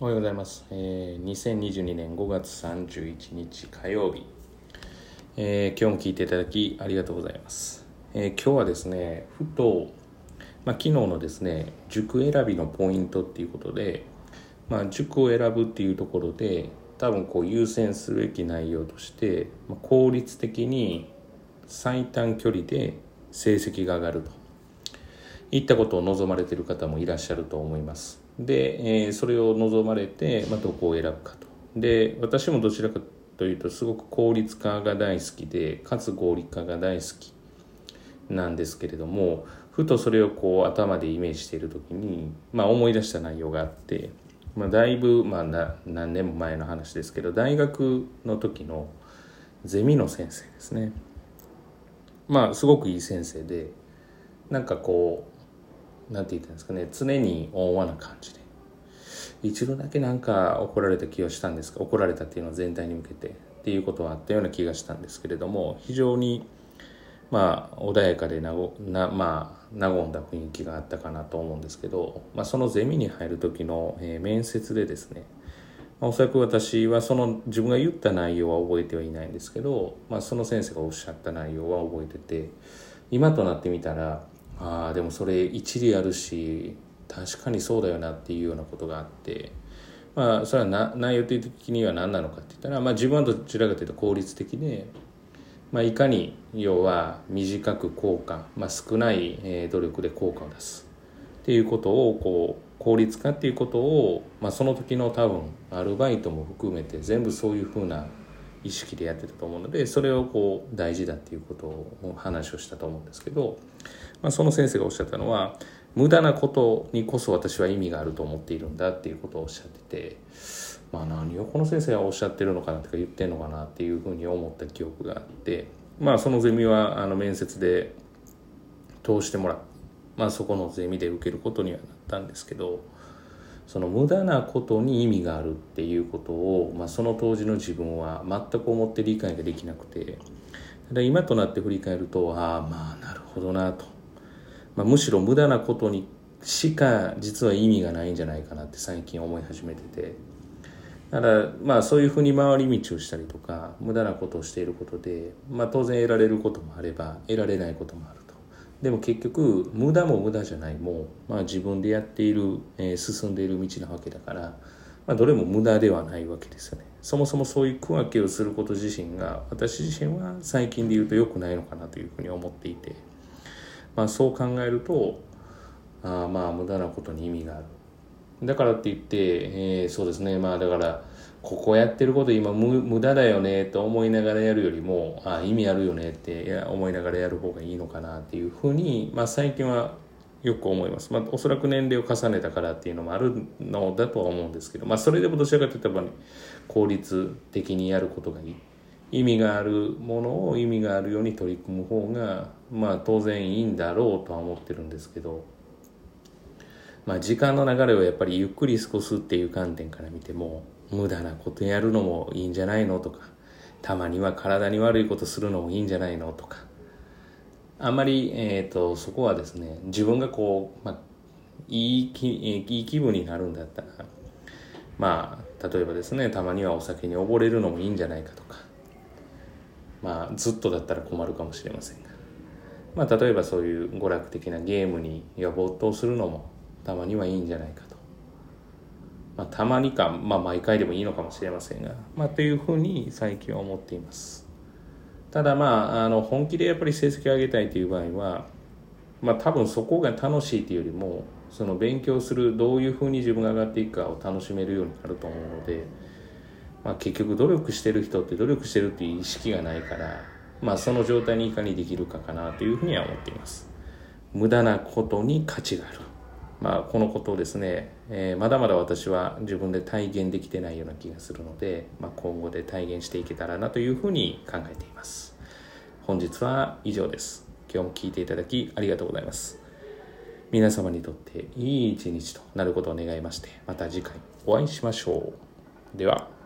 おはようございます。えー、2022年5月31日火曜日、えー、今日も聞いていただきありがとうございます。えー今日はですね、ふと、まあ、昨日のですね、塾選びのポイントっていうことで、まあ、塾を選ぶっていうところで、多分こう優先すべき内容として、まあ、効率的に最短距離で成績が上がると。いったことを望まれてる方もいらっしゃると思います。で、えーそれを望まれて、まあ、どこを選ぶかと。で、私もどちらかというと、すごく効率化が大好きで、かつ合理化が大好きなんですけれども、ふとそれをこう頭でイメージしている時に、まあ、思い出した内容があって、まあ、だいぶ、まあ、何年も前の話ですけど、大学の時のゼミの先生ですね。まあ、すごくいい先生で、なんかこう、なんて言ったんですかね常に温和な感じで。一度だけなんか怒られた気がしたんですが怒られたっていうのは全体に向けてっていうことはあったような気がしたんですけれども非常にまあ穏やかでなごなまあ和んだ雰囲気があったかなと思うんですけど、まあ、そのゼミに入る時の、えー面接でですねまあおそらく私はその自分が言った内容は覚えてはいないんですけど、まあ、その先生がおっしゃった内容は覚えてて今となってみたらああでもそれ一理あるし確かにそうだよなっていうようなことがあって。まあそれはな内容的には何なのかって言ったら、まあ、自分はどちらかというと効率的で、まあ、いかに要は短く効果、まあ、少ない努力で効果を出すっていうことをこう効率化っていうことを、まあ、その時の多分アルバイトも含めて全部そういうふうな意識でやってたと思うのでそれをこう大事だっていうことを話をしたと思うんですけど、まあ、その先生がおっしゃったのは無駄なことにこそ私は意味があると思っているんだっていうことをおっしゃってて、まあ、何をこの先生はおっしゃってるのかなとか言ってんのかなっていうふうに思った記憶があって、まあ、そのゼミはあの面接で通してもらう、まあ、そこのゼミで受けることにはなったんですけどその無駄なことに意味があるっていうことを、まあ、その当時の自分は全く思って理解ができなくてただ今となって振り返るとああまあなるほどなと、まあ、むしろ無駄なことにしか実は意味がないんじゃないかなって最近思い始めてて。だからまあそういうふうに回り道をしたりとか無駄なことをしていることで、まあ、当然得られることもあれば得られないこともあると。でも結局無駄も無駄じゃない。もう、まあ、自分でやっている、えー進んでいる道なわけだから、まあ、どれも無駄ではないわけですよね。そもそもそういう区分けをすること自身が私自身は最近で言うと良くないのかなというふうに思っていて、まあ、そう考えるとあまあ無駄なことに意味がある。だからって言って、えーそうですね。まあだからここやってること今無無駄だよねと思いながらやるよりもあ意味あるよねっていや思いながらやる方がいいのかなっていうふうに、まあ、最近はよく思います、まあ、おそらく年齢を重ねたからっていうのもあるのだとは思うんですけど、まあ、それでもどちらかというとやっぱり効率的にやることがいい。意味があるものを意味があるように取り組む方がまあ当然いいんだろうとは思ってるんですけどまあ、時間の流れをやっぱりゆっくり過ごすっていう観点から見ても無駄なことやるのもいいんじゃないのとかたまには体に悪いことするのもいいんじゃないのとかあんまり、えー、とそこはですね自分がこう、まあ、いい気いい気分になるんだったらまあ例えばですねたまにはお酒に溺れるのもいいんじゃないかとかまあずっとだったら困るかもしれませんが、まあ、例えばそういう娯楽的なゲームにいや没頭するのもたまにはいいんじゃないかと。まあ、たまにか、まあ、毎回でもいいのかもしれませんが、まあ、というふうに最近は思っています。ただまあ、あの本気でやっぱり成績を上げたいという場合は、まあ、多分そこが楽しいというよりもその勉強するどういうふうに自分が上がっていくかを楽しめるようになると思うので、まあ、結局努力してる人って努力してるっていう意識がないから、まあ、その状態にいかにできるかかなというふうには思っています。無駄なことに価値がある。まあ、このことをですね、えーまだまだ私は自分で体現できてないような気がするので、まあ、今後で体現していけたらなというふうに考えています。本日は以上です。今日も聞いていただきありがとうございます。皆様にとっていい一日となることを願いましてまた次回お会いしましょう。では。